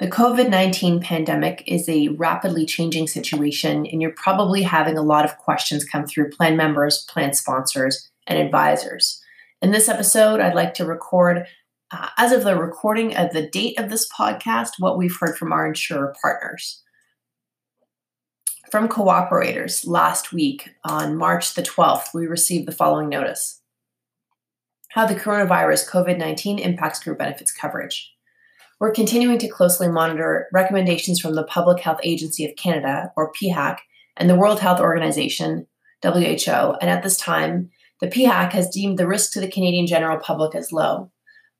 The COVID 19 pandemic is a rapidly changing situation, and you're probably having a lot of questions come through plan members, plan sponsors, and advisors. In this episode, I'd like to record, uh, as of the recording of the date of this podcast, what we've heard from our insurer partners. From cooperators last week on March the 12th, we received the following notice How the coronavirus COVID 19 impacts group benefits coverage. We're continuing to closely monitor recommendations from the Public Health Agency of Canada, or PHAC, and the World Health Organization, WHO, and at this time, the PHAC has deemed the risk to the Canadian general public as low.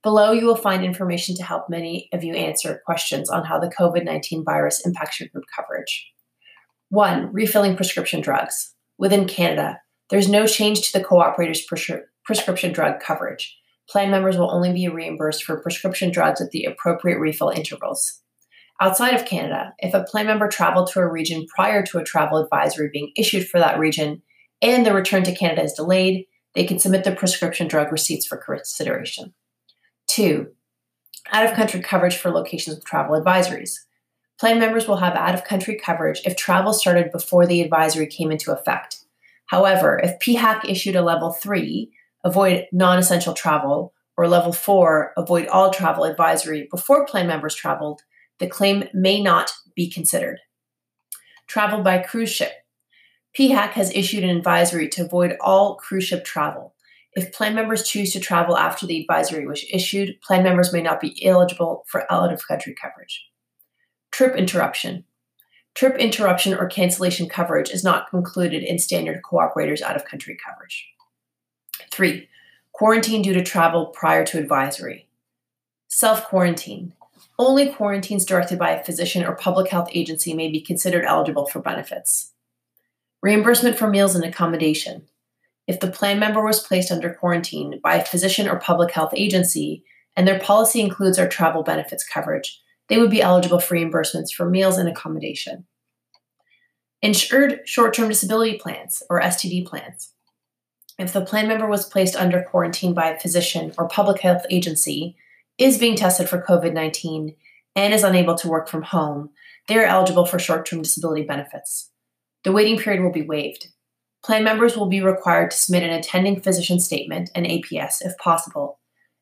Below, you will find information to help many of you answer questions on how the COVID 19 virus impacts your group coverage. One, refilling prescription drugs. Within Canada, there's no change to the cooperator's prescri- prescription drug coverage plan members will only be reimbursed for prescription drugs at the appropriate refill intervals. Outside of Canada, if a plan member traveled to a region prior to a travel advisory being issued for that region and the return to Canada is delayed, they can submit the prescription drug receipts for consideration. Two, out of country coverage for locations with travel advisories. Plan members will have out of country coverage if travel started before the advisory came into effect. However, if PHAC issued a level 3 avoid non essential travel, or level four, avoid all travel advisory before plan members traveled, the claim may not be considered. Travel by cruise ship. PHAC has issued an advisory to avoid all cruise ship travel. If plan members choose to travel after the advisory was issued, plan members may not be eligible for out of country coverage. Trip interruption. Trip interruption or cancellation coverage is not included in standard cooperators out of country coverage. Three, quarantine due to travel prior to advisory. Self quarantine. Only quarantines directed by a physician or public health agency may be considered eligible for benefits. Reimbursement for meals and accommodation. If the plan member was placed under quarantine by a physician or public health agency and their policy includes our travel benefits coverage, they would be eligible for reimbursements for meals and accommodation. Insured short term disability plans, or STD plans. If the plan member was placed under quarantine by a physician or public health agency, is being tested for COVID 19, and is unable to work from home, they are eligible for short term disability benefits. The waiting period will be waived. Plan members will be required to submit an attending physician statement, an APS, if possible.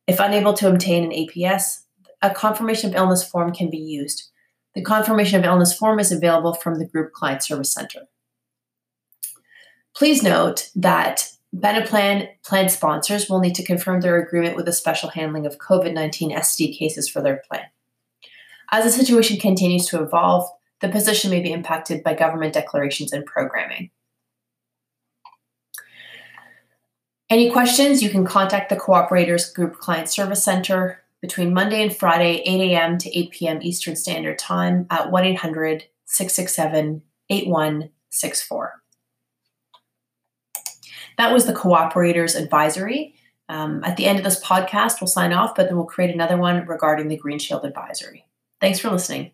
If unable to obtain an APS, a confirmation of illness form can be used. The confirmation of illness form is available from the Group Client Service Center. Please note that Beneplan plan sponsors will need to confirm their agreement with the special handling of COVID 19 SD cases for their plan. As the situation continues to evolve, the position may be impacted by government declarations and programming. Any questions, you can contact the Cooperators Group Client Service Center between Monday and Friday, 8 a.m. to 8 p.m. Eastern Standard Time at 1 800 667 8164. That was the Cooperators Advisory. Um, at the end of this podcast, we'll sign off, but then we'll create another one regarding the Green Shield Advisory. Thanks for listening.